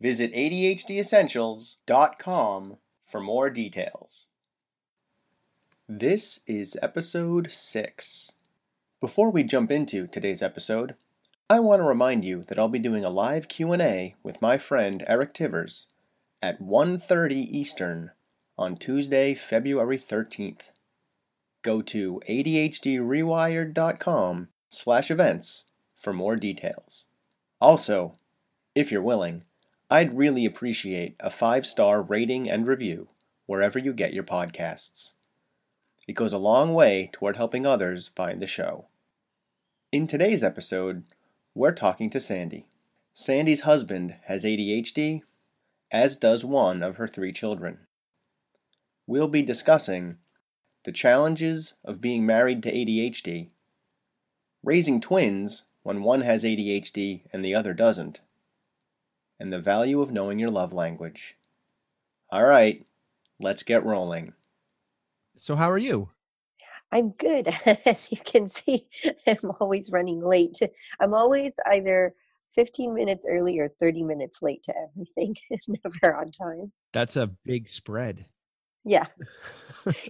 Visit ADHDessentials.com for more details. This is episode 6. Before we jump into today's episode, I want to remind you that I'll be doing a live Q&A with my friend Eric Tivers at 1:30 Eastern on Tuesday, February 13th. Go to adhdrewired.com slash events for more details. Also, if you're willing, I'd really appreciate a five star rating and review wherever you get your podcasts. It goes a long way toward helping others find the show. In today's episode, we're talking to Sandy. Sandy's husband has ADHD, as does one of her three children. We'll be discussing the challenges of being married to ADHD, raising twins when one has ADHD and the other doesn't, and the value of knowing your love language. All right, let's get rolling. So, how are you? I'm good. As you can see, I'm always running late. I'm always either 15 minutes early or 30 minutes late to everything, never on time. That's a big spread. Yeah.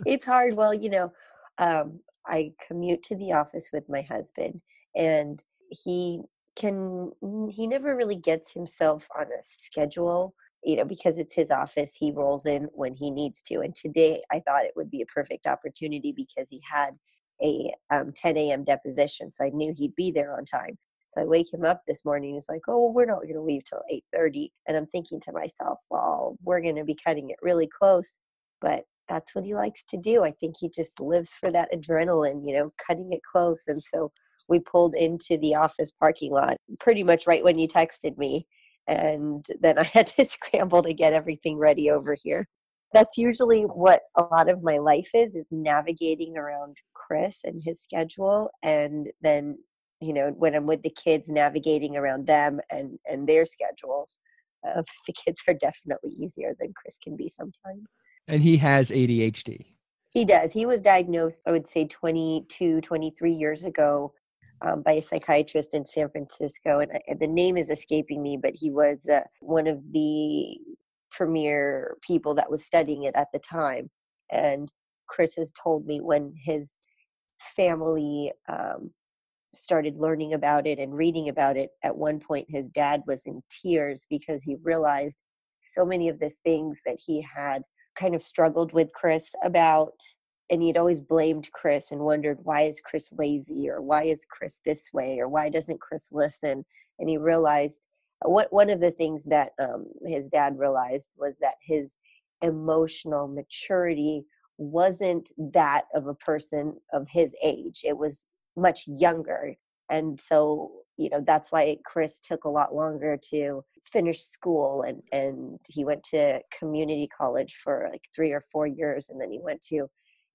it's hard. Well, you know, um, I commute to the office with my husband, and he can he never really gets himself on a schedule you know because it's his office he rolls in when he needs to and today i thought it would be a perfect opportunity because he had a um, 10 a.m deposition so i knew he'd be there on time. So i wake him up this morning he's like oh we're not going to leave till 8.30 and i'm thinking to myself well we're going to be cutting it really close but that's what he likes to do i think he just lives for that adrenaline you know cutting it close and so we pulled into the office parking lot pretty much right when you texted me. And then I had to scramble to get everything ready over here. That's usually what a lot of my life is, is navigating around Chris and his schedule. And then, you know, when I'm with the kids, navigating around them and, and their schedules. Uh, the kids are definitely easier than Chris can be sometimes. And he has ADHD. He does. He was diagnosed, I would say, 22, 23 years ago um, by a psychiatrist in San Francisco, and I, the name is escaping me, but he was uh, one of the premier people that was studying it at the time. And Chris has told me when his family um, started learning about it and reading about it, at one point his dad was in tears because he realized so many of the things that he had kind of struggled with Chris about and he'd always blamed Chris and wondered why is Chris lazy or why is Chris this way or why doesn't Chris listen? And he realized uh, what one of the things that um, his dad realized was that his emotional maturity wasn't that of a person of his age. It was much younger, and so you know that's why Chris took a lot longer to finish school and and he went to community college for like three or four years and then he went to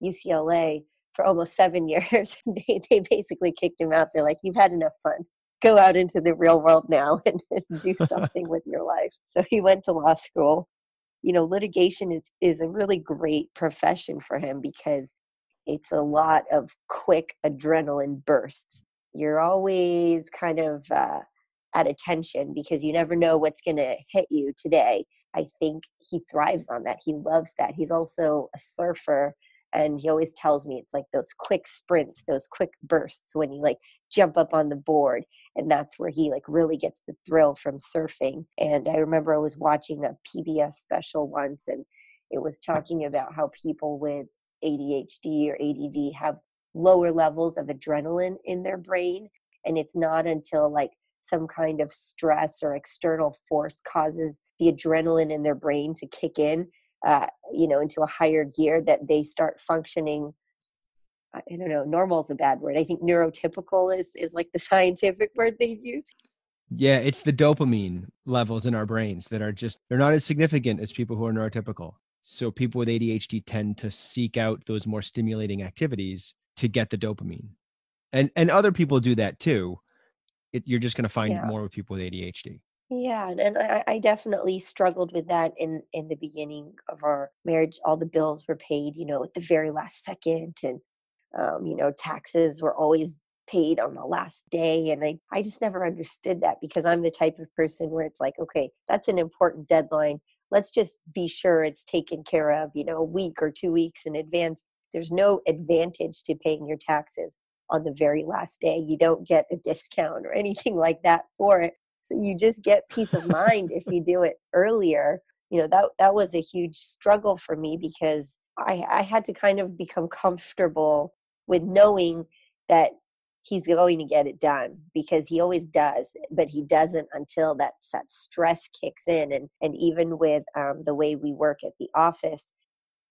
UCLA for almost seven years. they, they basically kicked him out. They're like, you've had enough fun. Go out into the real world now and, and do something with your life. So he went to law school. You know, litigation is, is a really great profession for him because it's a lot of quick adrenaline bursts. You're always kind of uh, at attention because you never know what's going to hit you today. I think he thrives on that. He loves that. He's also a surfer and he always tells me it's like those quick sprints those quick bursts when you like jump up on the board and that's where he like really gets the thrill from surfing and i remember i was watching a pbs special once and it was talking about how people with adhd or add have lower levels of adrenaline in their brain and it's not until like some kind of stress or external force causes the adrenaline in their brain to kick in uh, you know into a higher gear that they start functioning i don't know normal is a bad word i think neurotypical is is like the scientific word they use Yeah, it's the dopamine levels in our brains that are just, they're not as significant as people who are neurotypical. So people with ADHD tend to seek out those more stimulating activities to get the dopamine. And and other people do that too. It, you're just going to find Yeah. more with people with ADHD. Yeah, and I, I definitely struggled with that in in the beginning of our marriage. All the bills were paid, you know, at the very last second, and um, you know, taxes were always paid on the last day. And I I just never understood that because I'm the type of person where it's like, okay, that's an important deadline. Let's just be sure it's taken care of, you know, a week or two weeks in advance. There's no advantage to paying your taxes on the very last day. You don't get a discount or anything like that for it so you just get peace of mind if you do it earlier. You know that that was a huge struggle for me because i i had to kind of become comfortable with knowing that he's going to get it done because he always does but he doesn't until that that stress kicks in. And and even with um, the way we work at the office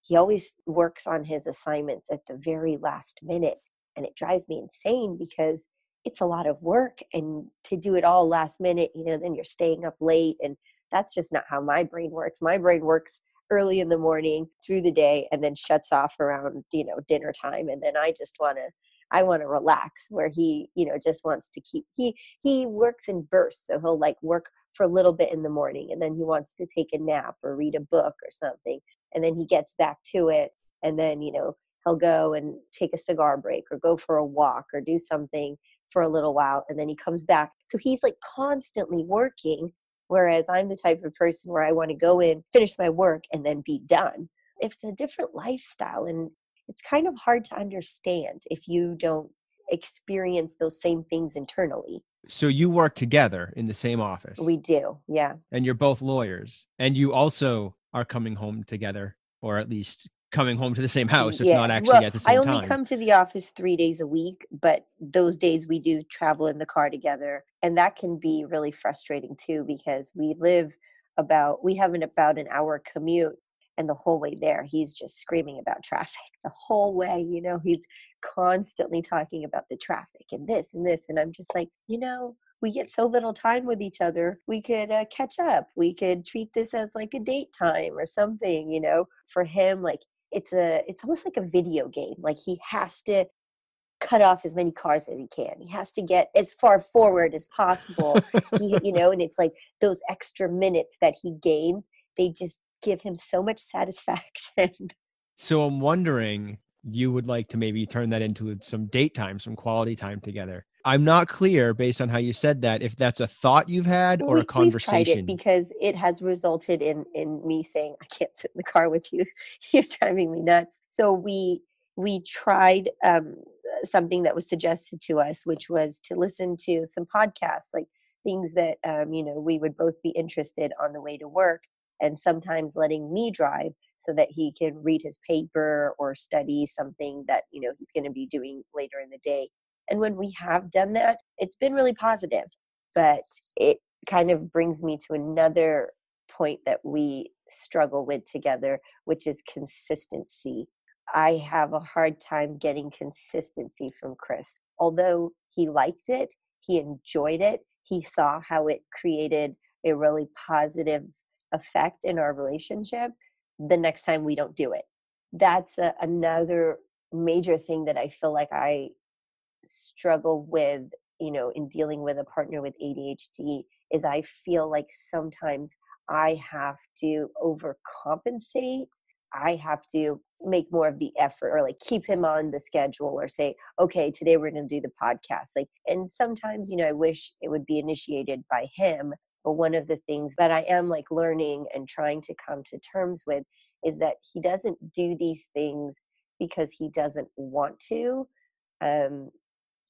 he always works on his assignments at the very last minute. And it drives me insane because it's a lot of work and to do it all last minute you know then you're staying up late and that's just not how my brain works. My brain works early in the morning through the day and then shuts off around you know dinner time and then i just want to i want to relax where he you know just wants to keep he he works in bursts so he'll like work for a little bit in the morning and then he wants to take a nap or read a book or something and then he gets back to it and then you know he'll go and take a cigar break or go for a walk or do something for a little while and then he comes back. So he's like constantly working, whereas I'm the type of person where I want to go in, finish my work, and then be done. It's a different lifestyle and it's kind of hard to understand if you don't experience those same things internally. So you work together in the same office. We do, yeah. and you're both lawyers and you also are coming home together or at least coming home to the same house if Yeah. not actually well, at the same I only time come to the office three days a week, but those days we do travel in the car together. And that can be really frustrating too because we live about, we have an about an hour commute. And the whole way there, he's just screaming about traffic the whole way. You know, he's constantly talking about the traffic and this and this. And I'm just like, you know, we get so little time with each other. We could uh, catch up. We could treat this as like a date time or something, you know. For him, like it's a it's almost like a video game like he has to cut off as many cars as he can. He has to get as far forward as possible. He, you know and it's like those extra minutes that he gains they just give him so much satisfaction. So i'm wondering you would like to maybe turn that into some date time some quality time together i'm not clear based on how you said that if that's a thought you've had or we, a conversation We've tried it because it has resulted in in me saying I can't sit in the car with you. You're driving me nuts. So we we tried um, something that was suggested to us, which was to listen to some podcasts, like things that um, you know we would both be interested on the way to work, and sometimes letting me drive so that he can read his paper or study something that you know he's going to be doing later in the day. And when we have done that, it's been really positive. But it kind of brings me to another point that we struggle with together, which is consistency. I have a hard time getting consistency from Chris. Although he liked it, he enjoyed it, he saw how it created a really positive effect in our relationship. The next time we don't do it. That's a, another major thing that I feel like I struggle with, you know, in dealing with a partner with ADHD is I feel like sometimes I have to overcompensate. I have to make more of the effort or like keep him on the schedule or say, okay, today we're going to do the podcast. Like, and sometimes, you know, I wish it would be initiated by him. But one of the things that I am like learning and trying to come to terms with is that he doesn't do these things because he doesn't want to. Um,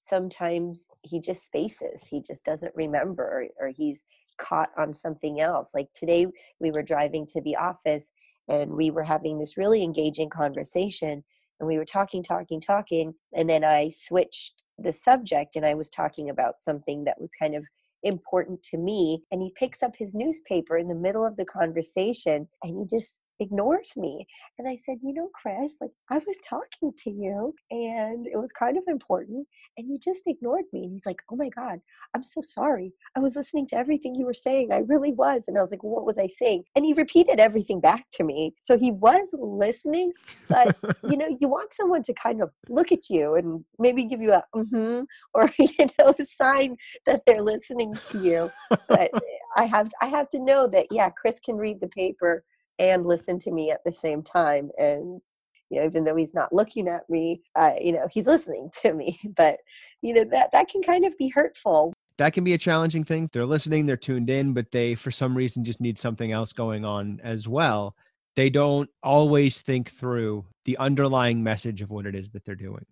sometimes he just spaces he just doesn't remember or, or he's caught on something else like today we were driving to the office and we were having this really engaging conversation and we were talking talking talking and then i switched the subject and i was talking about something that was kind of important to me and he picks up his newspaper in the middle of the conversation and he just ignores me. And I said, You know, Chris, like I was talking to you and it was kind of important and you just ignored me. And he's like, Oh my God, I'm so sorry. I was listening to everything you were saying. I really was. And I was like, What was I saying? And he repeated everything back to me. So he was listening, but you know, you want someone to kind of look at you and maybe give you a mm-hmm or you know, a sign that they're listening to you. But I have I have to know that yeah, Chris can read the paper and listen to me at the same time and you know even though he's not looking at me uh, you know he's listening to me but you know that that can kind of be hurtful. That can be a challenging thing. They're listening they're tuned in but they for some reason just need something else going on as well. They don't always think through the underlying message of what it is that they're doing.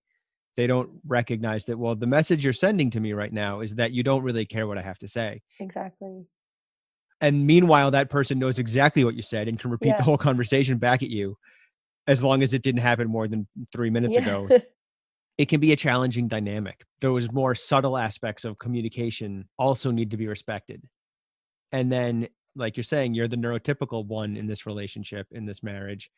They don't recognize that well the message you're sending to me right now is that you don't really care what i have to say. Exactly and meanwhile that person knows exactly what you said and can repeat Yeah. the whole conversation back at you as long as it didn't happen more than three minutes Yeah. ago it can be a challenging dynamic those more subtle aspects of communication also need to be respected and then like you're saying you're the neurotypical one in this relationship in this marriage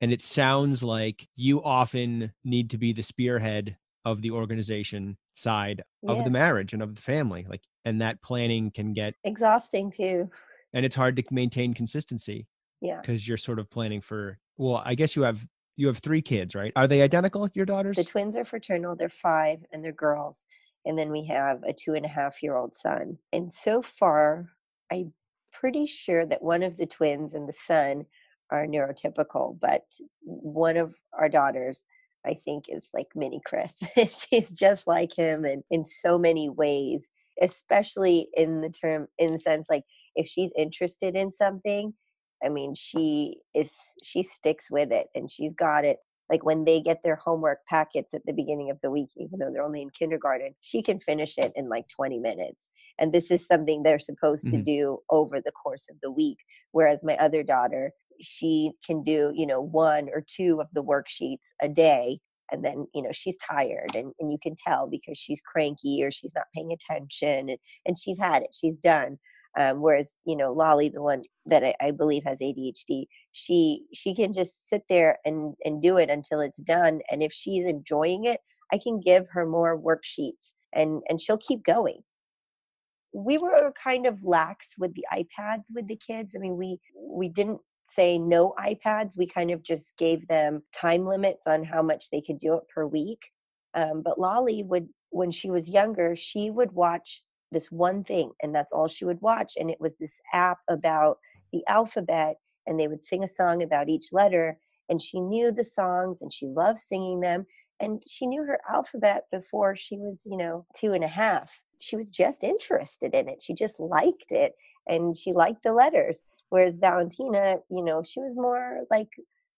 and it sounds like you often need to be the spearhead of the organization side of Yeah. the marriage and of the family like and that planning can get exhausting too. and it's hard to maintain consistency yeah. because you're sort of planning for well i guess you have you have three kids right? Are they identical your daughters? the twins are fraternal they're five and they're girls and then we have a two and a half year old son and so far i'm pretty sure that one of the twins and the son are neurotypical but one of our daughters i think is like mini chris. She's just like him and in so many ways especially in the term in the sense like if she's interested in something i mean she is she sticks with it and she's got it like when they get their homework packets at the beginning of the week even though they're only in kindergarten she can finish it in like 20 minutes and this is something they're supposed to Mhm. do over the course of the week whereas my other daughter she can do you know one or two of the worksheets a day and then you know she's tired and, and you can tell because she's cranky or she's not paying attention and, and she's had it she's done um, whereas you know lolly the one that I, I believe has adhd she she can just sit there and and do it until it's done and if she's enjoying it i can give her more worksheets and and she'll keep going. We were kind of lax with the ipads with the kids i mean we we didn't say no ipads we kind of just gave them time limits on how much they could do it per week um, but lolly would when she was younger she would watch this one thing and that's all she would watch and it was this app about the alphabet and they would sing a song about each letter and she knew the songs and she loved singing them and she knew her alphabet before she was you know two and a half. She was just interested in it. She just liked it and she liked the letters whereas valentina you know she was more like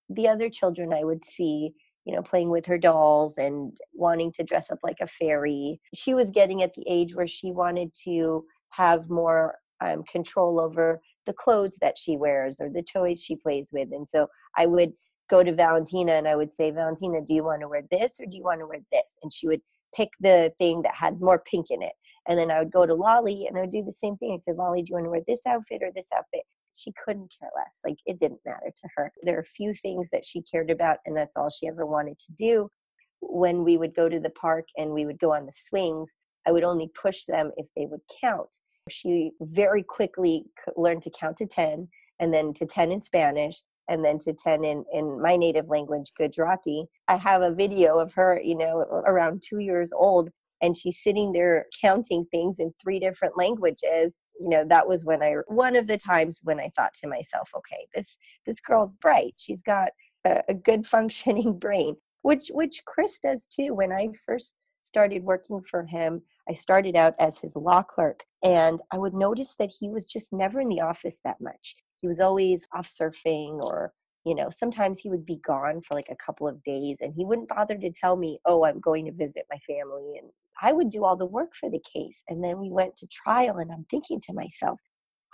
the other children i would see you know playing with her dolls and wanting to dress up like a fairy. She was getting at the age where she wanted to have more um, control over the clothes that she wears or the toys she plays with and so i would go to valentina and i would say valentina do you want to wear this or do you want to wear this? and she would pick the thing that had more pink in it and then i would go to lolly and i would do the same thing. I said lolly do you want to wear this outfit or this outfit she couldn't care less like it didn't matter to her. There are a few things that she cared about and that's all she ever wanted to do. When we would go to the park and we would go on the swings i would only push them if they would count. She very quickly learned to count to 10 and then to 10 in spanish and then to 10 in, in my native language gujarati. I have a video of her you know around two years old and she's sitting there counting things in three different languages you know that was when i one of the times when i thought to myself okay this this girl's bright. She's got a, a good functioning brain which which chris does too. When i first started working for him i started out as his law clerk and i would notice that he was just never in the office that much. He was always off surfing or you know sometimes he would be gone for like a couple of days and he wouldn't bother to tell me oh i'm going to visit my family and i would do all the work for the case and then we went to trial and i'm thinking to myself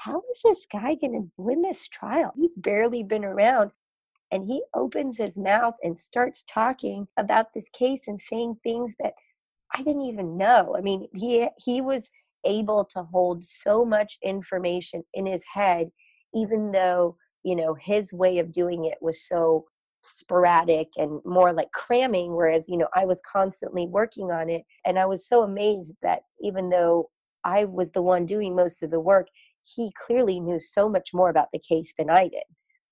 how is this guy going to win this trial? He's barely been around. And he opens his mouth and starts talking about this case and saying things that i didn't even know. I mean he he was able to hold so much information in his head even though you know his way of doing it was so sporadic and more like cramming whereas you know i was constantly working on it and i was so amazed that even though i was the one doing most of the work he clearly knew so much more about the case than i did.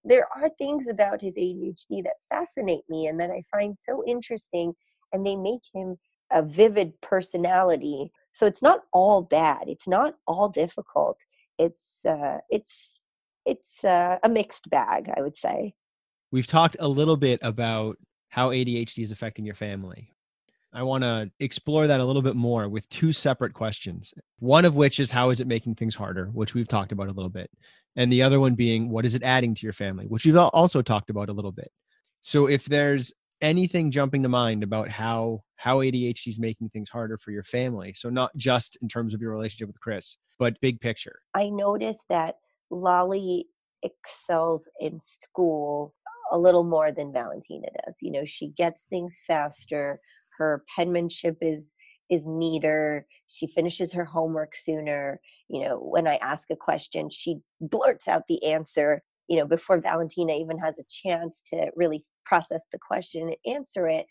There are things about his adhd that fascinate me and that i find so interesting and they make him a vivid personality. So it's not all bad it's not all difficult it's uh it's it's uh, a mixed bag i would say We've talked a little bit about how ADHD is affecting your family. I want to explore that a little bit more with two separate questions. One of which is how is it making things harder, which we've talked about a little bit. And the other one being what is it adding to your family, which we've also talked about a little bit. So if there's anything jumping to mind about how how ADHD is making things harder for your family, so not just in terms of your relationship with Chris, but big picture. I noticed that Lolly excels in school a little more than Valentina does. You know, she gets things faster. Her penmanship is is neater. She finishes her homework sooner. You know, when I ask a question, she blurts out the answer, you know, before Valentina even has a chance to really process the question and answer it.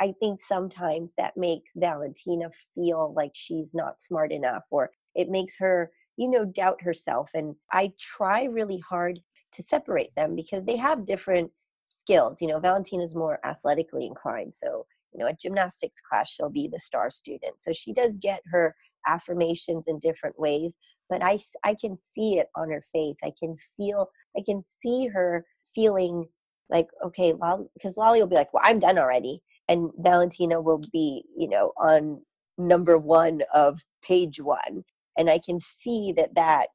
I think sometimes that makes Valentina feel like she's not smart enough or it makes her, you know, doubt herself. And I try really hard to separate them because they have different skills. You know, Valentina's more athletically inclined. So, you know, a gymnastics class, she'll be the star student. So she does get her affirmations in different ways, but I, I can see it on her face. I can feel, I can see her feeling like, okay, because Lolly will be like, well, I'm done already. And Valentina will be, you know, on number one of page one. And I can see that that,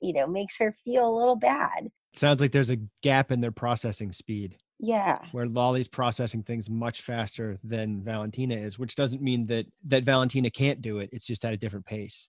you know, makes her feel a little bad sounds like there's a gap in their processing speed. Yeah. Where Lolly's processing things much faster than Valentina is, which doesn't mean that that Valentina can't do it. It's just at a different pace.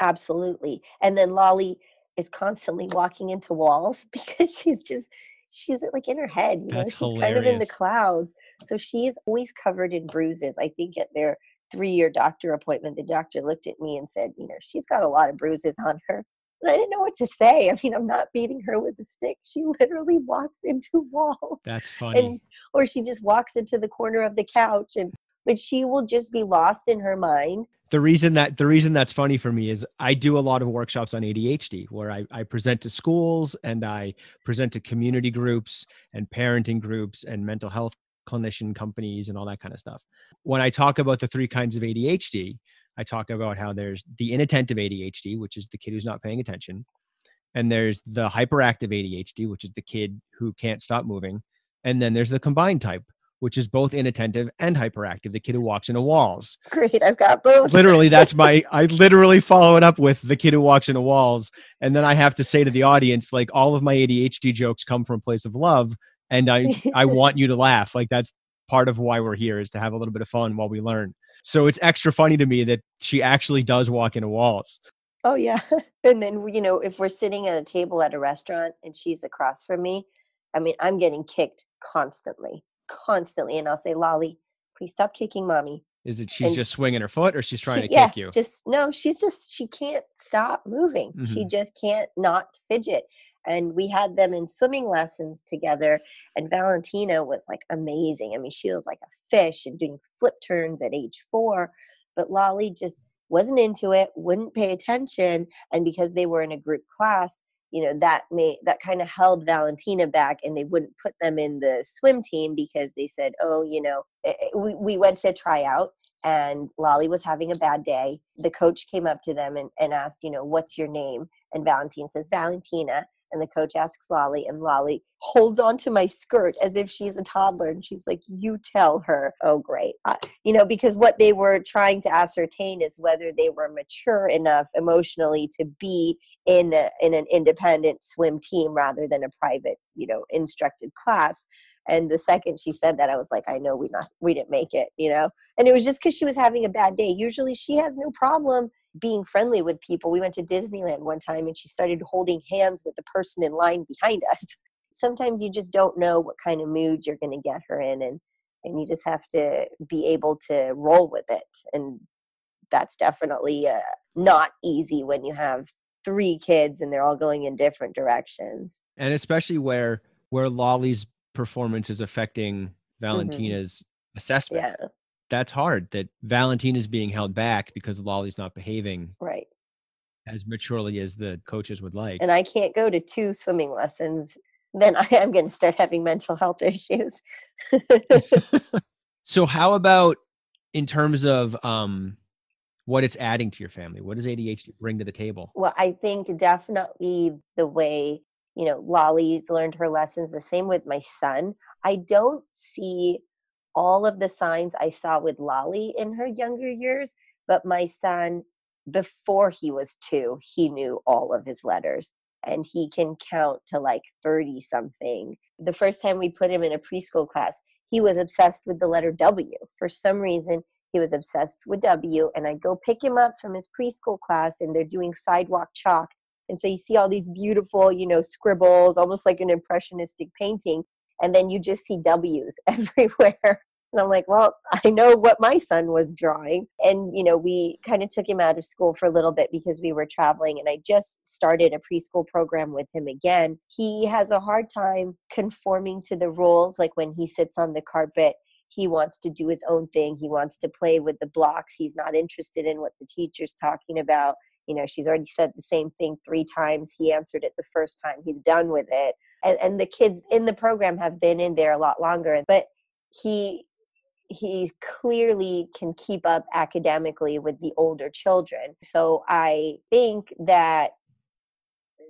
Absolutely. And then Lolly is constantly walking into walls because she's just she's like in her head, you know, That's she's hilarious. kind of in the clouds. So she's always covered in bruises. I think at their three year doctor appointment, the doctor looked at me and said, you know, she's got a lot of bruises on her. And I didn't know what to say. I mean, I'm not beating her with a stick. She literally walks into walls. That's funny. And, or she just walks into the corner of the couch and but she will just be lost in her mind. The reason that the reason that's funny for me is I do a lot of workshops on ADHD where I, I present to schools and I present to community groups and parenting groups and mental health clinician companies and all that kind of stuff. When I talk about the three kinds of ADHD, I talk about how there's the inattentive ADHD, which is the kid who's not paying attention, and there's the hyperactive ADHD, which is the kid who can't stop moving, and then there's the combined type, which is both inattentive and hyperactive, the kid who walks into walls. Great, I've got both. literally, that's my I literally follow it up with the kid who walks into walls, and then I have to say to the audience, like all of my ADHD jokes come from a place of love, and I I want you to laugh. Like that's part of why we're here is to have a little bit of fun while we learn. So it's extra funny to me that she actually does walk into walls. Oh yeah. And then you know, if we're sitting at a table at a restaurant and she's across from me, I mean, I'm getting kicked constantly, constantly, and I'll say, "Lolly, please stop kicking mommy." Is it she's and just swinging her foot, or she's trying she, to yeah, kick you? Just no, she's just she can't stop moving. Mm-hmm. She just can't not fidget and we had them in swimming lessons together and valentina was like amazing. I mean she was like a fish and doing flip turns at age four but lolly just wasn't into it wouldn't pay attention and because they were in a group class you know that may that kind of held valentina back and they wouldn't put them in the swim team because they said oh you know eh, eh, we, we went to try out and lolly was having a bad day. The coach came up to them and, and asked you know what's your name and valentina says valentina and the coach asks Lolly, and Lolly holds onto my skirt as if she's a toddler. And she's like, You tell her. Oh, great. Uh, you know, because what they were trying to ascertain is whether they were mature enough emotionally to be in, a, in an independent swim team rather than a private, you know, instructed class. And the second she said that, I was like, I know we not we didn't make it, you know. And it was just because she was having a bad day. Usually, she has no problem being friendly with people. We went to Disneyland one time and she started holding hands with the person in line behind us. Sometimes you just don't know what kind of mood you're going to get her in and and you just have to be able to roll with it and that's definitely uh, not easy when you have three kids and they're all going in different directions. And especially where where Lolly's performance is affecting Valentina's mm-hmm. assessment. Yeah. That's hard that Valentina is being held back because Lolly's not behaving right as maturely as the coaches would like. And I can't go to two swimming lessons, then I am going to start having mental health issues. so how about in terms of um what it's adding to your family? What does ADHD bring to the table? Well, I think definitely the way, you know, Lolly's learned her lessons, the same with my son. I don't see all of the signs I saw with Lolly in her younger years, but my son, before he was two, he knew all of his letters and he can count to like 30 something. The first time we put him in a preschool class, he was obsessed with the letter W. For some reason, he was obsessed with W. And I'd go pick him up from his preschool class, and they're doing sidewalk chalk. And so you see all these beautiful, you know, scribbles, almost like an impressionistic painting. And then you just see W's everywhere. And I'm like, well, I know what my son was drawing. And, you know, we kind of took him out of school for a little bit because we were traveling. And I just started a preschool program with him again. He has a hard time conforming to the rules. Like when he sits on the carpet, he wants to do his own thing. He wants to play with the blocks. He's not interested in what the teacher's talking about. You know, she's already said the same thing three times. He answered it the first time. He's done with it. And, and the kids in the program have been in there a lot longer. But he he clearly can keep up academically with the older children. So I think that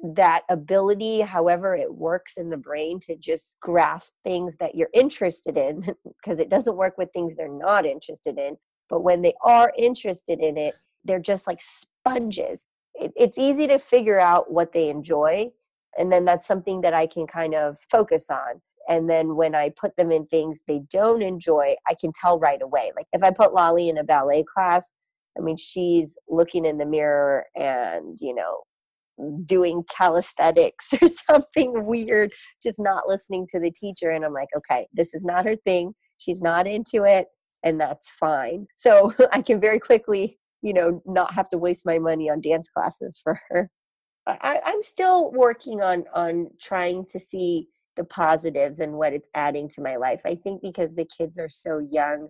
that ability, however it works in the brain to just grasp things that you're interested in, because it doesn't work with things they're not interested in. But when they are interested in it, they're just like sponges. It, it's easy to figure out what they enjoy. And then that's something that I can kind of focus on and then when i put them in things they don't enjoy i can tell right away like if i put lolly in a ballet class i mean she's looking in the mirror and you know doing calisthenics or something weird just not listening to the teacher and i'm like okay this is not her thing she's not into it and that's fine. So i can very quickly you know not have to waste my money on dance classes for her I, i'm still working on on trying to see the positives and what it's adding to my life. I think because the kids are so young,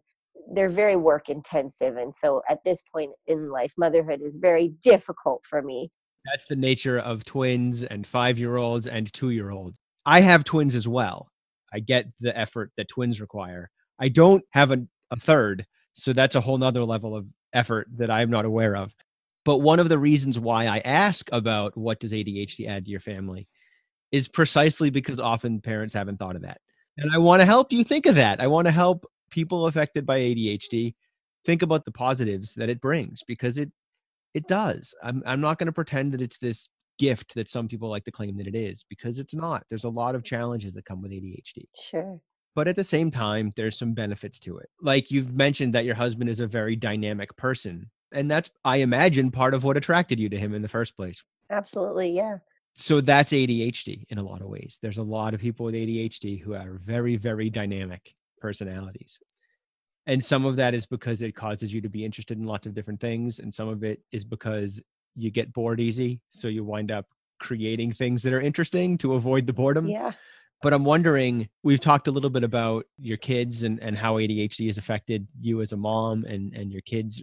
they're very work intensive. And so at this point in life, motherhood is very difficult for me. That's the nature of twins and five year olds and two year olds. I have twins as well. I get the effort that twins require. I don't have a, a third. So that's a whole nother level of effort that I'm not aware of. But one of the reasons why I ask about what does ADHD add to your family is precisely because often parents haven't thought of that. And I want to help you think of that. I want to help people affected by ADHD think about the positives that it brings because it it does. I'm I'm not going to pretend that it's this gift that some people like to claim that it is because it's not. There's a lot of challenges that come with ADHD. Sure. But at the same time, there's some benefits to it. Like you've mentioned that your husband is a very dynamic person. And that's, I imagine, part of what attracted you to him in the first place. Absolutely. Yeah so that's ADHD in a lot of ways. There's a lot of people with ADHD who are very, very dynamic personalities. And some of that is because it causes you to be interested in lots of different things. And some of it is because you get bored easy. So you wind up creating things that are interesting to avoid the boredom. Yeah. But I'm wondering, we've talked a little bit about your kids and, and how ADHD has affected you as a mom and, and your kids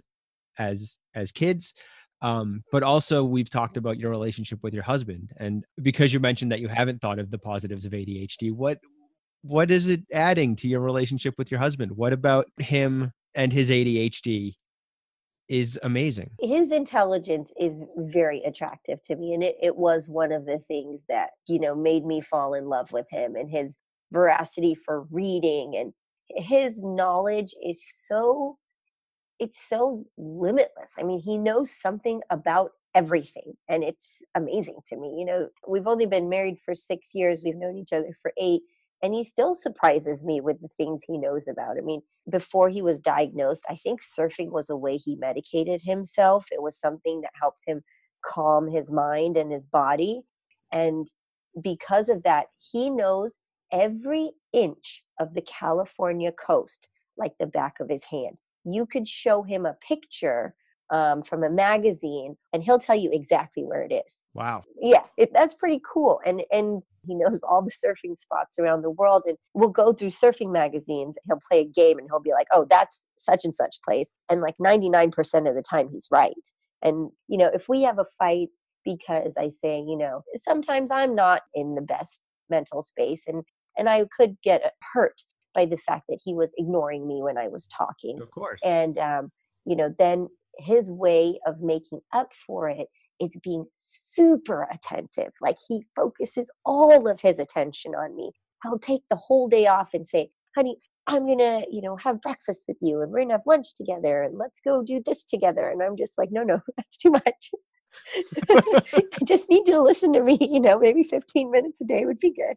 as as kids. Um, but also, we've talked about your relationship with your husband, and because you mentioned that you haven't thought of the positives of ADHD, what what is it adding to your relationship with your husband? What about him and his ADHD is amazing? His intelligence is very attractive to me, and it, it was one of the things that you know made me fall in love with him and his veracity for reading and his knowledge is so it's so limitless. I mean, he knows something about everything and it's amazing to me. You know, we've only been married for 6 years, we've known each other for 8 and he still surprises me with the things he knows about. I mean, before he was diagnosed, I think surfing was a way he medicated himself. It was something that helped him calm his mind and his body. And because of that, he knows every inch of the California coast like the back of his hand you could show him a picture um, from a magazine, and he'll tell you exactly where it is. Wow. Yeah, it, that's pretty cool. And and he knows all the surfing spots around the world, and we'll go through surfing magazines. He'll play a game, and he'll be like, "Oh, that's such and such place," and like ninety nine percent of the time, he's right. And you know, if we have a fight because I say, you know, sometimes I'm not in the best mental space, and and I could get hurt by the fact that he was ignoring me when I was talking. Of course. And um, you know, then his way of making up for it is being super attentive. Like he focuses all of his attention on me. He'll take the whole day off and say, honey, I'm gonna, you know, have breakfast with you and we're gonna have lunch together and let's go do this together. And I'm just like, no, no, that's too much. I just need you to listen to me, you know, maybe 15 minutes a day would be good.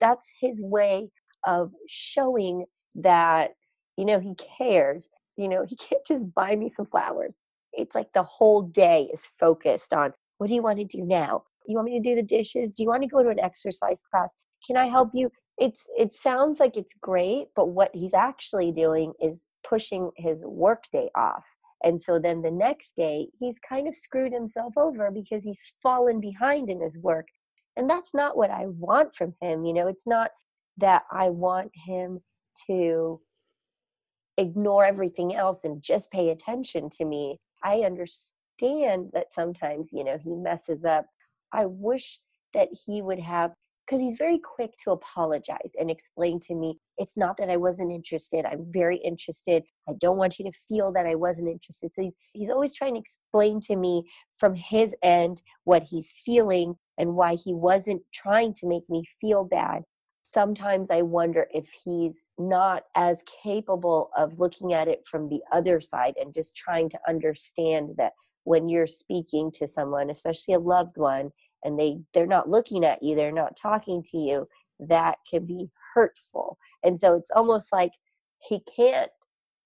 That's his way of showing that, you know, he cares you know, he can't just buy me some flowers. It's like the whole day is focused on what do you want to do now? You want me to do the dishes? Do you want to go to an exercise class? Can I help you? It's it sounds like it's great, but what he's actually doing is pushing his work day off. And so then the next day, he's kind of screwed himself over because he's fallen behind in his work. And that's not what I want from him. You know, it's not that I want him to ignore everything else and just pay attention to me. I understand that sometimes, you know, he messes up. I wish that he would have because he's very quick to apologize and explain to me it's not that I wasn't interested. I'm very interested. I don't want you to feel that I wasn't interested. So he's he's always trying to explain to me from his end what he's feeling and why he wasn't trying to make me feel bad sometimes I wonder if he's not as capable of looking at it from the other side and just trying to understand that when you're speaking to someone, especially a loved one, and they they're not looking at you, they're not talking to you, that can be hurtful. And so it's almost like he can't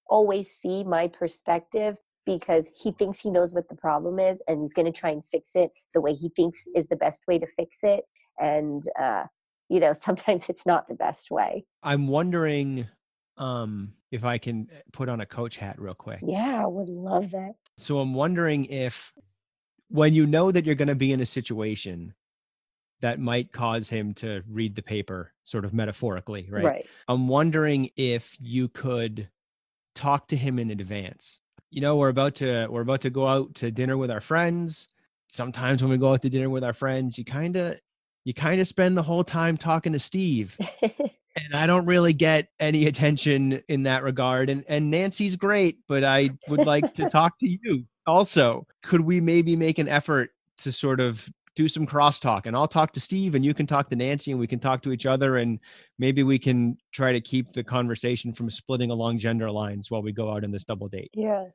always see my perspective because he thinks he knows what the problem is and he's going to try and fix it the way he thinks is the best way to fix it and uh, you know sometimes it's not the best way. I'm wondering um if i can eh, put on a coach hat real quick. Yeah i would love that. So i'm wondering if when you know that you're going to be in a situation that might cause him to read the paper sort of metaphorically right? Right. I'm wondering if you could talk to him in advance. You know we're about to we're about to go out to dinner with our friends. Sometimes when we go out to dinner with our friends you kind of you kind of spend the whole time talking to Steve. and I don't really get any attention in that regard. And and Nancy's great, but I would like to talk to you also. Could we maybe make an effort to sort of do some crosstalk and I'll talk to Steve and you can talk to Nancy and we can talk to each other and maybe we can try to keep the conversation from splitting along gender lines while we go out on this double date. Yeah.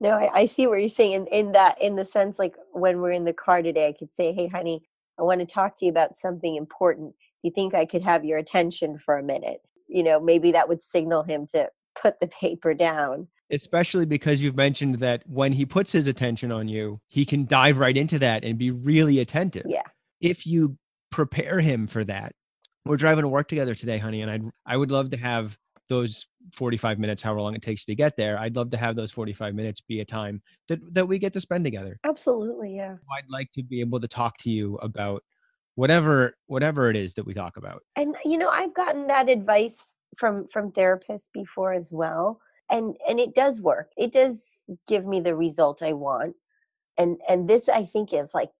No, I, I see what you're saying in, in that in the sense like when we're in the car today, I could say, Hey honey, I want to talk to you about something important. Do you think I could have your attention for a minute? You know, maybe that would signal him to put the paper down. Especially because you've mentioned that when he puts his attention on you, he can dive right into that and be really attentive. Yeah. If you prepare him for that, we're driving to work together today, honey, and I'd I would love to have those 45 minutes however long it takes to get there i'd love to have those 45 minutes be a time that that we get to spend together. Absolutely yeah. I'd like to be able to talk to you about whatever whatever it is that we talk about. And you know i've gotten that advice from from therapists before as well and and it does work. It does give me the result i want and and this i think is like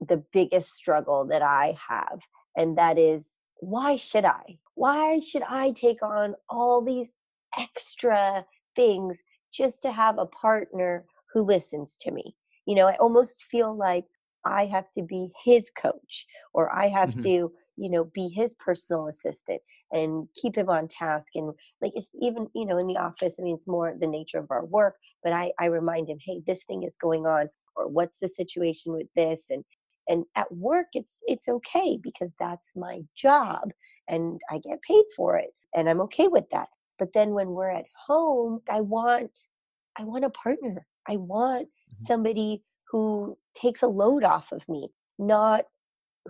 the biggest struggle that i have and that is why should i why should i take on all these extra things just to have a partner who listens to me. You know, I almost feel like I have to be his coach or I have mm-hmm. to, you know, be his personal assistant and keep him on task. And like it's even, you know, in the office, I mean, it's more the nature of our work, but I, I remind him, hey, this thing is going on or what's the situation with this? And and at work it's it's okay because that's my job and I get paid for it and I'm okay with that. But then when we're at home, I want I want a partner. I want mm-hmm. somebody who takes a load off of me, not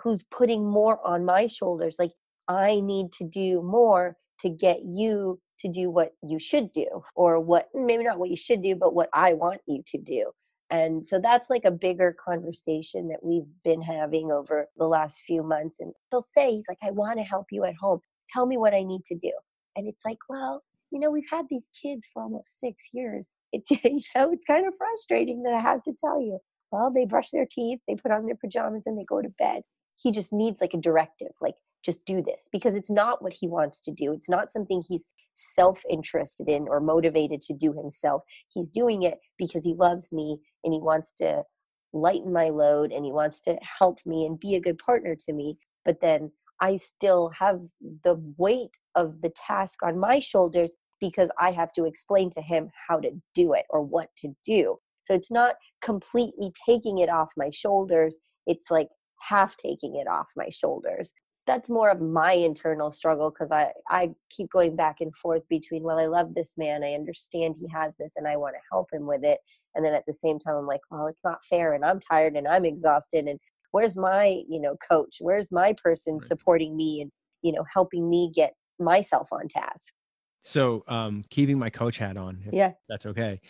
who's putting more on my shoulders. Like I need to do more to get you to do what you should do or what maybe not what you should do but what I want you to do. And so that's like a bigger conversation that we've been having over the last few months. And he'll say, he's like, I want to help you at home. Tell me what I need to do. And it's like, well, you know, we've had these kids for almost six years. It's, you know, it's kind of frustrating that I have to tell you. Well, they brush their teeth, they put on their pajamas, and they go to bed. He just needs like a directive, like, just do this because it's not what he wants to do. It's not something he's self interested in or motivated to do himself. He's doing it because he loves me and he wants to lighten my load and he wants to help me and be a good partner to me. But then I still have the weight of the task on my shoulders because I have to explain to him how to do it or what to do. So it's not completely taking it off my shoulders, it's like half taking it off my shoulders that's more of my internal struggle because I, I keep going back and forth between well i love this man i understand he has this and i want to help him with it. And then at the same time i'm like well it's not fair and i'm tired and i'm exhausted and where's my you know coach? Where's my person right. supporting me and you know helping me get myself on task? So um keeping my coach hat on yeah. that's okay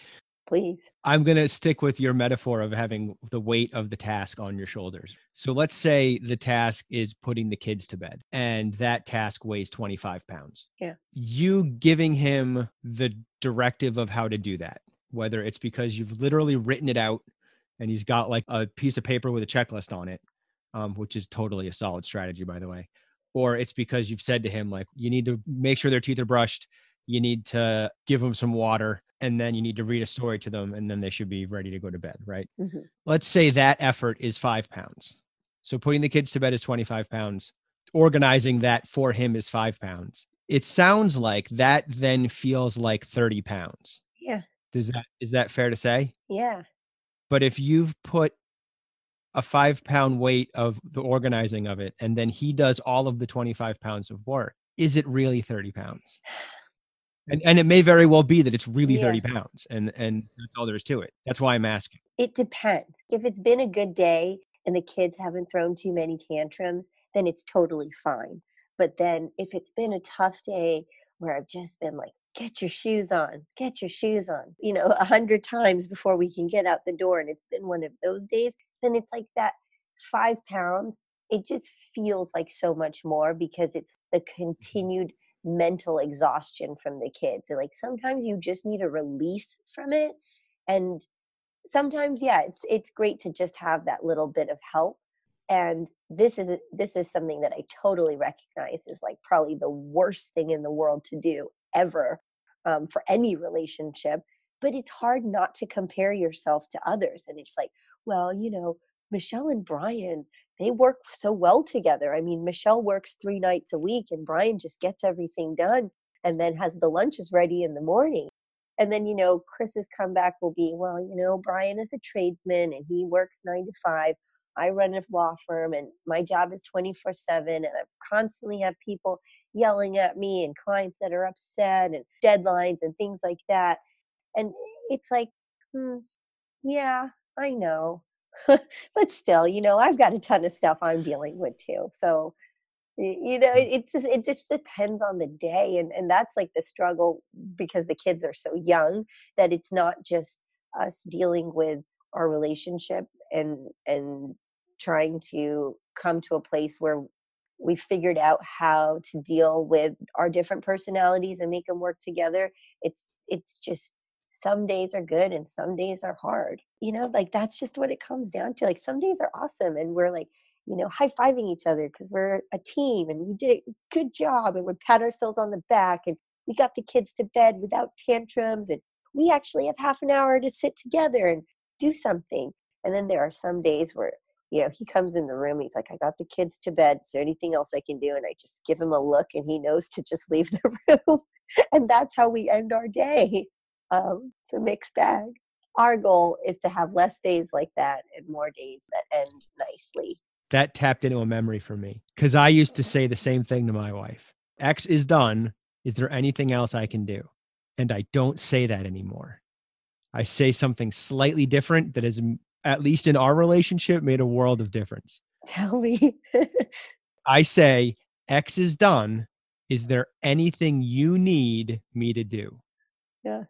please. I'm going to stick with your metaphor of having the weight of the task on your shoulders. So let's say the task is putting the kids to bed and that task weighs 25 pounds. Yeah. You giving him the directive of how to do that, whether it's because you've literally written it out and he's got like a piece of paper with a checklist on it, um, which is totally a solid strategy, by the way. Or it's because you've said to him, like, you need to make sure their teeth are brushed. You need to give them some water and then you need to read a story to them and then they should be ready to go to bed right? Mm-hmm. let's say that effort is five pounds. So putting the kids to bed is 25 pounds. Organizing that for him is five pounds. It sounds like that then feels like 30 pounds. Yeah. Does that is that fair to say? Yeah. But if you've put a five pound weight of the organizing of it and then he does all of the 25 pounds of work is it really 30 pounds and and it may very well be that it's really yeah. 30 pounds and and that's all there is to it. That's why i'm asking. It depends. If it's been a good day and the kids haven't thrown too many tantrums then it's totally fine. But then if it's been a tough day where i've just been like get your shoes on get your shoes on you know a hundred times before we can get out the door and it's been one of those days then it's like that five pounds it just feels like so much more because it's the mm-hmm. continued mental exhaustion from the kids. So like sometimes you just need a release from it. And sometimes, yeah, it's it's great to just have that little bit of help. And this is this is something that I totally recognize is like probably the worst thing in the world to do ever um, for any relationship. But it's hard not to compare yourself to others. And it's like, well, you know, Michelle and Brian, they work so well together. I mean, Michelle works three nights a week and Brian just gets everything done and then has the lunches ready in the morning. And then, you know, Chris's comeback will be, well, you know, Brian is a tradesman and he works nine to five. I run a law firm and my job is 24 7 and I constantly have people yelling at me and clients that are upset and deadlines and things like that. And it's like, hmm, yeah, I know. but still, you know, I've got a ton of stuff I'm dealing with too. So, you know, mm. it, it just it just depends on the day, and and that's like the struggle because the kids are so young that it's not just us dealing with our relationship and and trying to come to a place where we figured out how to deal with our different personalities and make them work together it's it's just some days are good and some days are hard. You know, like that's just what it comes down to. Like some days are awesome and we're like, you know, high fiving each other because we're a team and we did a good job and we pat ourselves on the back and we got the kids to bed without tantrums and we actually have half an hour to sit together and do something. And then there are some days where, you know, he comes in the room, he's like, I got the kids to bed. Is there anything else I can do? And I just give him a look and he knows to just leave the room. and that's how we end our day. Um, it's a mixed bag. Our goal is to have less days like that and more days that end nicely. That tapped into a memory for me because I used to say the same thing to my wife X is done. Is there anything else I can do? And I don't say that anymore. I say something slightly different that has, at least in our relationship, made a world of difference. Tell me. I say, X is done. Is there anything you need me to do? Yeah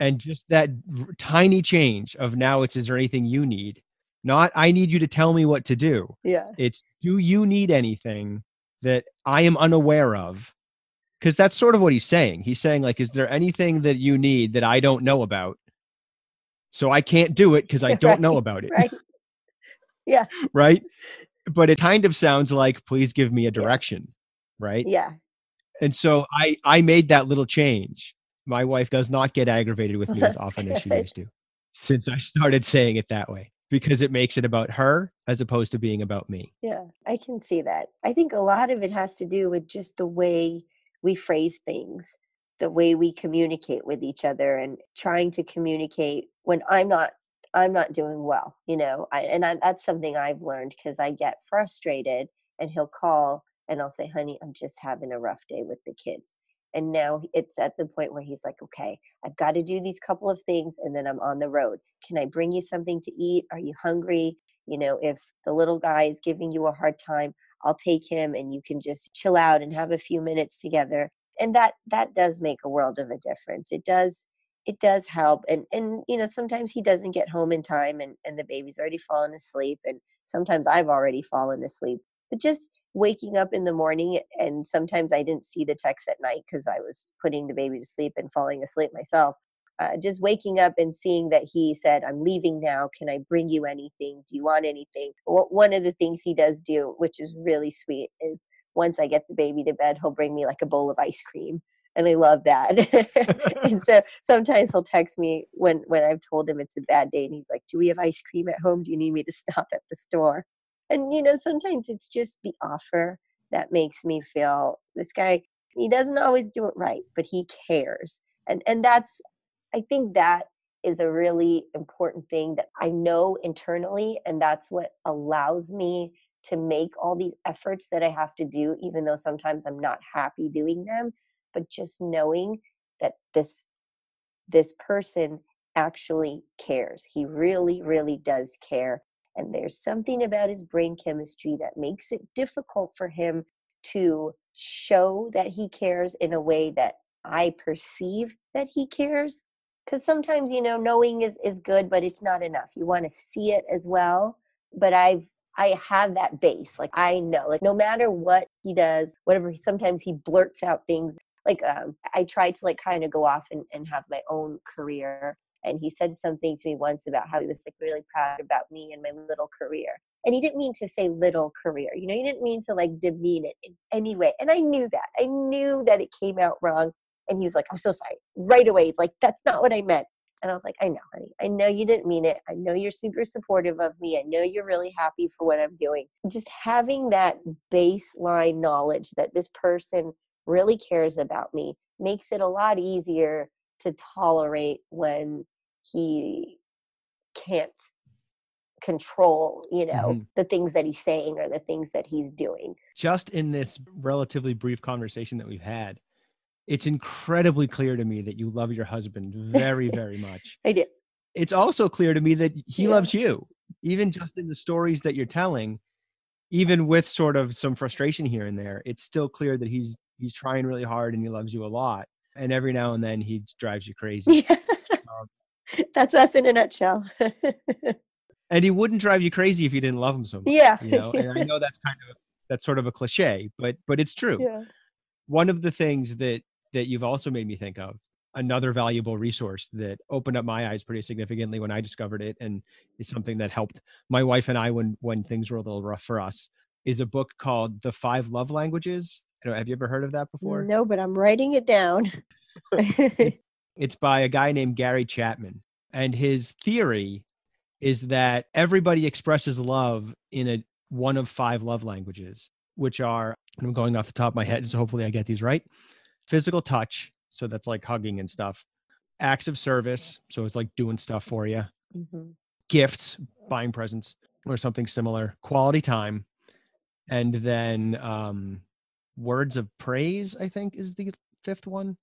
And just that tiny change of now it's, is there anything you need? Not, I need you to tell me what to do. Yeah. It's, do you need anything that I am unaware of? Because that's sort of what he's saying. He's saying, like, is there anything that you need that I don't know about? So I can't do it because I don't know about it. Right. Yeah. Right? But it kind of sounds like, please give me a direction. Right. Yeah. And so I I made that little change. My wife does not get aggravated with me as That's often as she used to since I started saying it that way because it makes it about her as opposed to being about me. Yeah, I can see that. I think a lot of it has to do with just the way we phrase things, the way we communicate with each other and trying to communicate when I'm not I'm not doing well, you know. I, and I, that's something I've learned because I get frustrated and he'll call and I'll say, "Honey, I'm just having a rough day with the kids." And now it's at the point where he's like, "Okay, I've got to do these couple of things and then I'm on the road. Can I bring you something to eat? Are you hungry? you know if the little guy is giving you a hard time i'll take him and you can just chill out and have a few minutes together and that that does make a world of a difference it does it does help and and you know sometimes he doesn't get home in time and and the baby's already fallen asleep and sometimes i've already fallen asleep but just waking up in the morning and sometimes i didn't see the text at night because i was putting the baby to sleep and falling asleep myself uh, just waking up and seeing that he said, I'm leaving now. Can I bring you anything? Do you want anything? One of the things he does do, which is really sweet, is once I get the baby to bed, he'll bring me like a bowl of ice cream. And I love that. and so sometimes he'll text me when, when I've told him it's a bad day and he's like, Do we have ice cream at home? Do you need me to stop at the store? And, you know, sometimes it's just the offer that makes me feel this guy, he doesn't always do it right, but he cares. And, and that's I think that is a really important thing that I know internally, and that's what allows me to make all these efforts that I have to do, even though sometimes I'm not happy doing them. But just knowing that this this person actually cares. He really, really does care. And there's something about his brain chemistry that makes it difficult for him to show that he cares in a way that I perceive that he cares because sometimes you know knowing is is good but it's not enough. You want to see it as well but i've i have that base like i know like no matter what he does whatever sometimes he blurts out things like um i try to like kind of go off and, and have my own career and he said something to me once about how he was like really proud about me and my little career and he didn't mean to say little career you know he didn't mean to like demean it in any way and i knew that i knew that it came out wrong and he was like, I'm so sorry. Right away, he's like, that's not what I meant. And I was like, I know, honey. I know you didn't mean it. I know you're super supportive of me. I know you're really happy for what I'm doing. Just having that baseline knowledge that this person really cares about me makes it a lot easier to tolerate when he can't control, you know, Mhm. the things that he's saying or the things that he's doing. Just in this relatively brief conversation that we've had, it's incredibly clear to me that you love your husband very, very much. I did. It's also clear to me that he Yeah. loves you, even just in the stories that you're telling, even with sort of some frustration here and there. It's still clear that he's he's trying really hard and he loves you a lot. And every now and then he drives you crazy. Yeah. Um, That's us in a nutshell. and he wouldn't drive you crazy if you didn't love him so much. yeah. You know, and I know that's kind of that's sort of a cliche, but but it's true. yeah. one of the things that that you've also made me think of another valuable resource that opened up my eyes pretty significantly when i discovered it and is something that helped my wife and i when when things were a little rough for us is a book called the five love languages have you ever heard of that before No, but I'm writing it down. it's by a guy named gary chapman and his theory is that everybody expresses love in a one of five love languages which are and i'm going off the top of my head so hopefully i get these right physical touch so that's like hugging and stuff acts of service so it's like doing stuff for you Mhm. gifts buying presents or something similar quality time and then um words of praise i think is the fifth one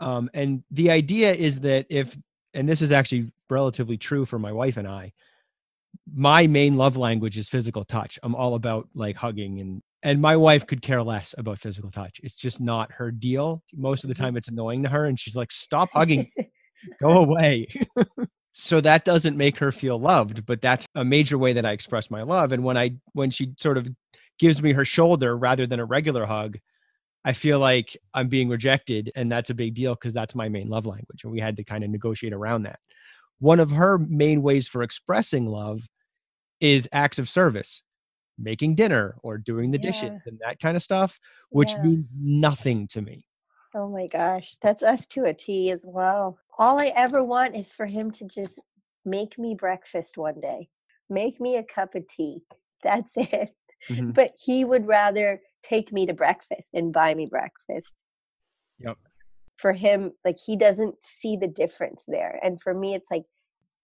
um and the idea is that if and this is actually relatively true for my wife and i my main love language is physical touch i'm all about like hugging and and my wife could care less about physical touch it's just not her deal most of the Mhm. time it's annoying to her and she's like stop hugging Go away. so that doesn't make her feel loved, but that's a major way that I express my love. And when I when she sort of gives me her shoulder rather than a regular hug, I feel like I'm being rejected, and that's a big deal because that's my main love language, and we had to kind of negotiate around that. One of her main ways for expressing love is acts of service, making dinner or doing the Yeah. dishes and that kind of stuff, which Yeah. means nothing to me. Oh my gosh, that's us to a T as well. All I ever want is for him to just make me breakfast one day, make me a cup of tea. That's it. Mhm. But he would rather take me to breakfast and buy me breakfast. Yep. For him, like he doesn't see the difference there. And for me, it's like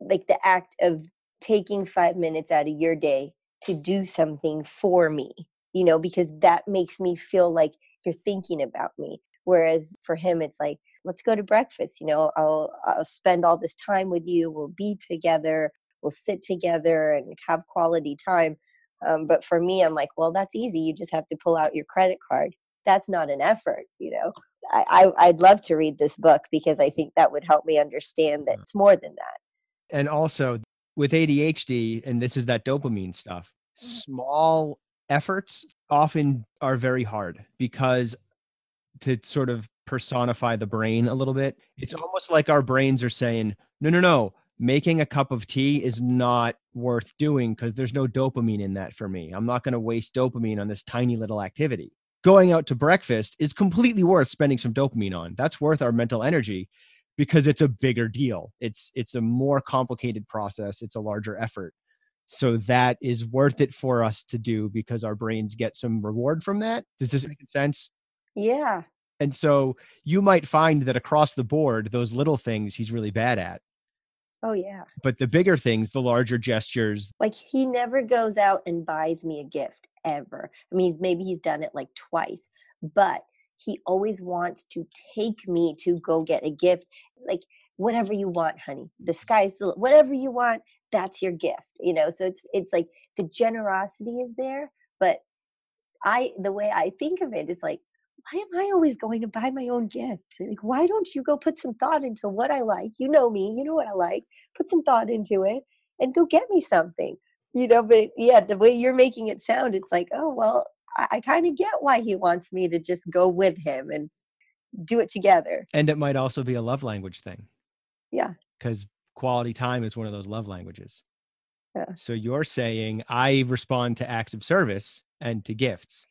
like the act of taking five minutes out of your day to do something for me, you know, because that makes me feel like you're thinking about me. Whereas for him, it's like, let's go to breakfast. You know, I'll I'll spend all this time with you. We'll be together. We'll sit together and have quality time. Um, but for me, I'm like, well, that's easy. You just have to pull out your credit card. That's not an effort, you know. I, I I'd love to read this book because I think that would help me understand that it's more than that. and also with ADHD, and this is that dopamine stuff, small efforts often are very hard because to sort of personify the brain a little bit, it's almost like our brains are saying, no, no, no, making a cup of tea is not worth doing because there's no dopamine in that for me. I'm not going to waste dopamine on this tiny little activity. Going out to breakfast is completely worth spending some dopamine on. That's worth our mental energy because it's a bigger deal. It's it's a more complicated process. It's a larger effort. So that is worth it for us to do because our brains get some reward from that. Does this make sense? Yeah. And so you might find that across the board, those little things he's really bad at. Oh yeah. But the bigger things, the larger gestures, Like he never goes out and buys me a gift ever. I mean, maybe he's done it like twice, but he always wants to take me to go get a gift. Like whatever you want, honey. The sky's the, whatever you want. That's your gift. You know. So it's it's like the generosity is there, but I the way I think of it is like. Why am I always going to buy my own gift? Like, why don't you go put some thought into what I like? You know me, you know what I like. Put some thought into it and go get me something you know but yeah the way you're making it sound it's like oh well i, I kind of get why he wants me to just go with him and do it together and it might also be a love language thing. Yeah. Because quality time is one of those love languages. Yeah. So you're saying I respond to acts of service and to gifts.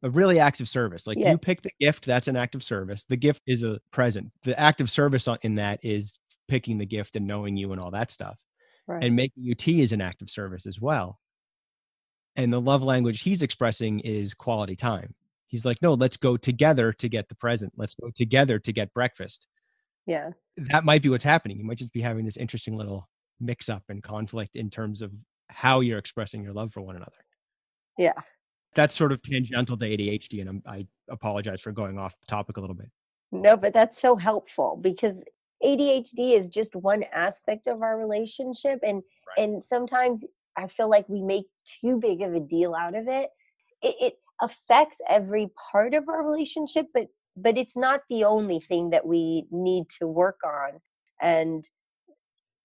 But really acts of service. Like Yeah. you pick the gift, that's an act of service. The gift is a present. The act of service in that is picking the gift and knowing you and all that stuff. right And making you tea is an act of service as well. And the love language he's expressing is quality time. He's like, no, let's go together to get the present. Let's go together to get breakfast yeah that might be what's happening. You might just be having this interesting little mix up and conflict in terms of how you're expressing your love for one another. yeah That's sort of tangential to ADHD, and I'm, I apologize for going off topic a little bit. no but that's so helpful because adhd is just one aspect of our relationship and and sometimes i feel like we make too big of a deal out of it it, it affects every part of our relationship but but it's not the only thing that we need to work on and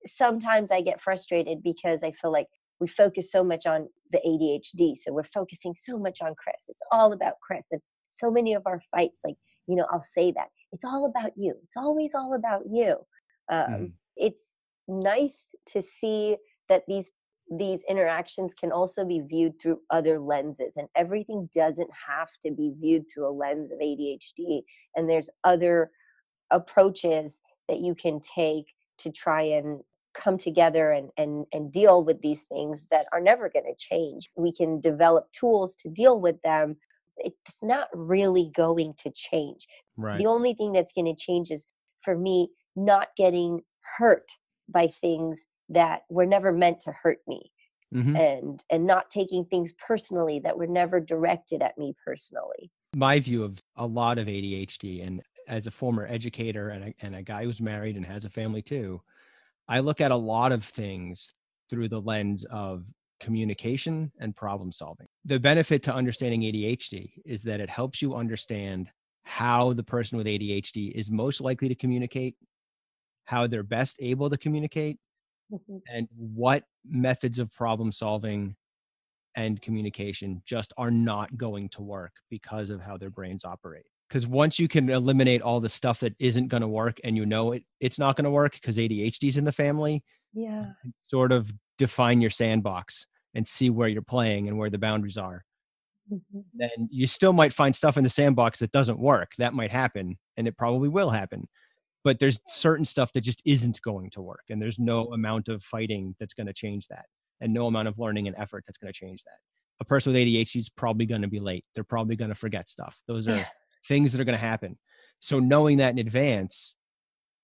sometimes i get frustrated because i feel like we focus so much on the adhd so we're focusing so much on chris. It's all about chris and so many of our fights like you know i'll say that it's all about you. It's always all about you. Um, Mhm. it's nice to see that these these interactions can also be viewed through other lenses and everything doesn't have to be viewed through a lens of ADHD and there's other approaches that you can take to try and come together and and and deal with these things that are never going to change we can develop tools to deal with them it's not really going to change Right. the only thing that's going to change is for me not getting hurt by things that were never meant to hurt me Mhm. and and not taking things personally that were never directed at me personally My view of a lot of ADHD, and as a former educator and a, and a guy who's married and has a family too, I look at a lot of things through the lens of communication and problem solving. The benefit to understanding ADHD is that it helps you understand how the person with ADHD is most likely to communicate how they're best able to communicate Mhm. and what methods of problem solving and communication just are not going to work because of how their brains operate. Because once you can eliminate all the stuff that isn't going to work and you know it, it's not going to work because ADHD's in the family, Yeah. sort of define your sandbox and see where you're playing and where the boundaries are. Mhm. Then you still might find stuff in the sandbox that doesn't work. That might happen and it probably will happen. But there's certain stuff that just isn't going to work. And there's no amount of fighting that's going to change that and no amount of learning and effort that's going to change that. A person with ADHD is probably going to be late. They're probably going to forget stuff. Those are. Things that are going to happen. So knowing that in advance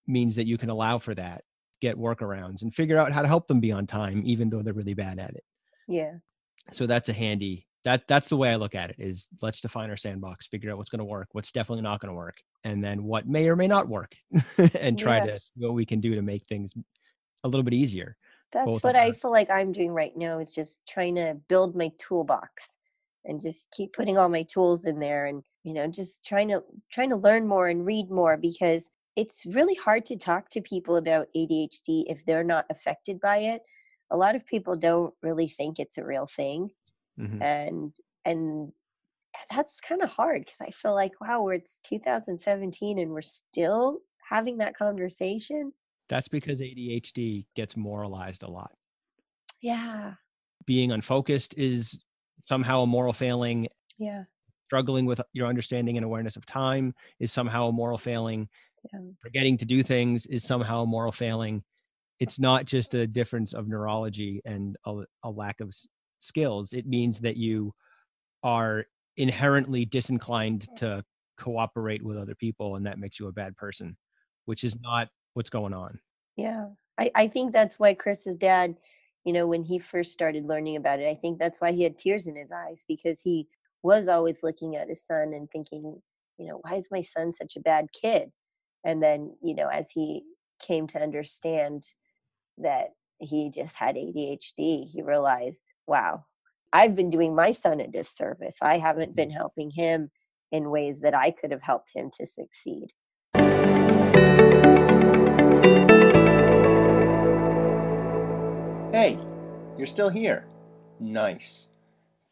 means that you can allow for that, get workarounds, and figure out how to help them be on time, even though they're really bad at it. Yeah. So that's a handy. That that's the way I look at it. Is let's define our sandbox, figure out what's going to work, what's definitely not going to work, and then what may or may not work, and try Yeah. to see what we can do to make things a little bit easier. That's what I feel like I'm doing right now is just trying to build my toolbox and just keep putting all my tools in there and you know just trying to trying to learn more and read more because it's really hard to talk to people about ADHD if they're not affected by it. A lot of people don't really think it's a real thing Mhm. and and that's kind of hard because I feel like wow, we're it's 2017 and we're still having that conversation. That's because ADHD gets moralized a lot. Yeah. Being unfocused is somehow a moral failing. Yeah. Struggling with your understanding and awareness of time is somehow a moral failing. Yeah. Forgetting to do things is somehow a moral failing. It's not just a difference of neurology and a, a lack of s- skills. It means that you are inherently disinclined to cooperate with other people, and that makes you a bad person, which is not what's going on. Yeah. I, I think that's why Chris's dad, you know, when he first started learning about it, I think that's why he had tears in his eyes because he was always looking at his son and thinking, you know, why is my son such a bad kid? And then, you know, as he came to understand that he just had ADHD, he realized, wow, I've been doing my son a disservice. I haven't mm. been helping him in ways that I could have helped him to succeed. Hey, you're still here. Nice.